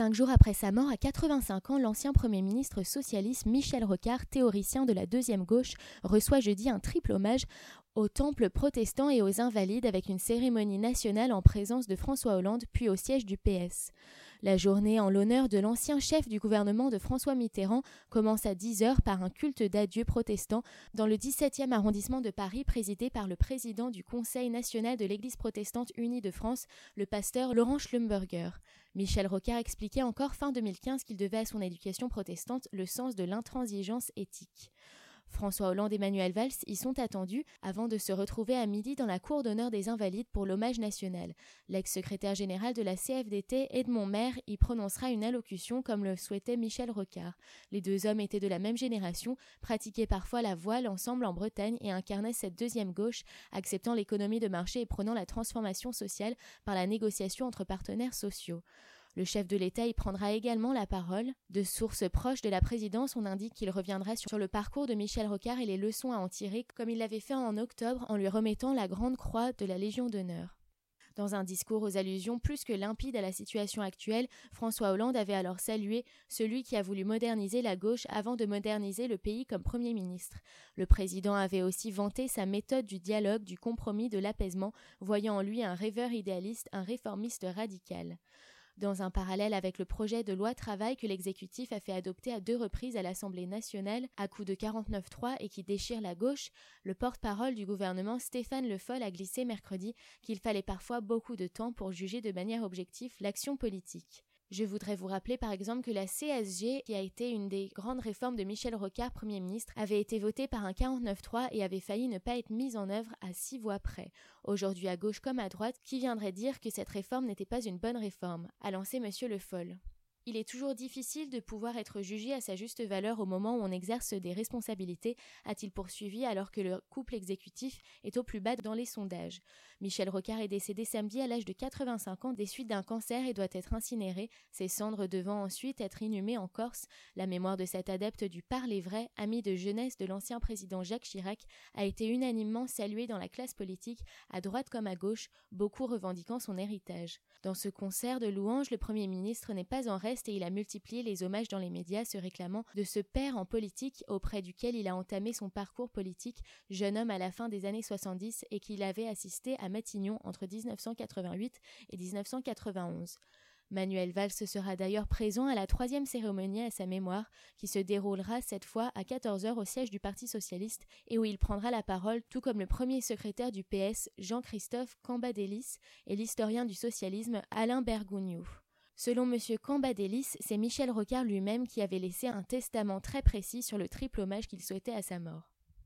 Cinq jours après sa mort, à 85 ans, l'ancien Premier ministre socialiste Michel Rocard, théoricien de la deuxième gauche, reçoit jeudi un triple hommage aux temples protestants et aux invalides avec une cérémonie nationale en présence de François Hollande puis au siège du PS. La journée en l'honneur de l'ancien chef du gouvernement de François Mitterrand commence à 10h par un culte d'adieu protestant dans le 17e arrondissement de Paris présidé par le président du Conseil national de l'Église protestante unie de France, le pasteur Laurent Schlumberger. Michel Rocard expliquait encore fin 2015 qu'il devait à son éducation protestante le sens de l'intransigeance éthique. François Hollande et Manuel Valls y sont attendus avant de se retrouver à midi dans la cour d'honneur des Invalides pour l'hommage national. L'ex-secrétaire général de la CFDT, Edmond Maire, y prononcera une allocution comme le souhaitait Michel Rocard. Les deux hommes étaient de la même génération, pratiquaient parfois la voile ensemble en Bretagne et incarnaient cette deuxième gauche, acceptant l'économie de marché et prenant la transformation sociale par la négociation entre partenaires sociaux. Le chef de l'État y prendra également la parole. De sources proches de la présidence, on indique qu'il reviendra sur le parcours de Michel Rocard et les leçons à en tirer, comme il l'avait fait en octobre en lui remettant la grande croix de la Légion d'honneur. Dans un discours aux allusions plus que limpides à la situation actuelle, François Hollande avait alors salué celui qui a voulu moderniser la gauche avant de moderniser le pays comme Premier ministre. Le président avait aussi vanté sa méthode du dialogue, du compromis, de l'apaisement, voyant en lui un rêveur idéaliste, un réformiste radical dans un parallèle avec le projet de loi travail que l'exécutif a fait adopter à deux reprises à l'Assemblée nationale à coup de 49.3 et qui déchire la gauche, le porte-parole du gouvernement Stéphane Le Foll a glissé mercredi qu'il fallait parfois beaucoup de temps pour juger de manière objective l'action politique. Je voudrais vous rappeler par exemple que la CSG, qui a été une des grandes réformes de Michel Rocard, Premier ministre, avait été votée par un 49-3 et avait failli ne pas être mise en œuvre à six voix près. Aujourd'hui à gauche comme à droite, qui viendrait dire que cette réforme n'était pas une bonne réforme? A lancé Monsieur Le Foll. Il est toujours difficile de pouvoir être jugé à sa juste valeur au moment où on exerce des responsabilités, a-t-il poursuivi alors que le couple exécutif est au plus bas dans les sondages. Michel Rocard est décédé samedi à l'âge de 85 ans des suites d'un cancer et doit être incinéré, ses cendres devant ensuite être inhumées en Corse. La mémoire de cet adepte du parler vrai, ami de jeunesse de l'ancien président Jacques Chirac, a été unanimement saluée dans la classe politique, à droite comme à gauche, beaucoup revendiquant son héritage. Dans ce concert de louanges, le Premier ministre n'est pas en reste et il a multiplié les hommages dans les médias se réclamant de ce père en politique auprès duquel il a entamé son parcours politique, jeune homme à la fin des années 70 et qu'il avait assisté à Matignon entre 1988 et 1991. Manuel Valls sera d'ailleurs présent à la troisième cérémonie à sa mémoire, qui se déroulera cette fois à 14h au siège du Parti socialiste et où il prendra la parole, tout comme le premier secrétaire du PS, Jean-Christophe Cambadélis, et l'historien du socialisme, Alain Bergougnou. Selon M. Cambadélis, c'est Michel Rocard lui-même qui avait laissé un testament très précis sur le triple hommage qu'il souhaitait à sa mort.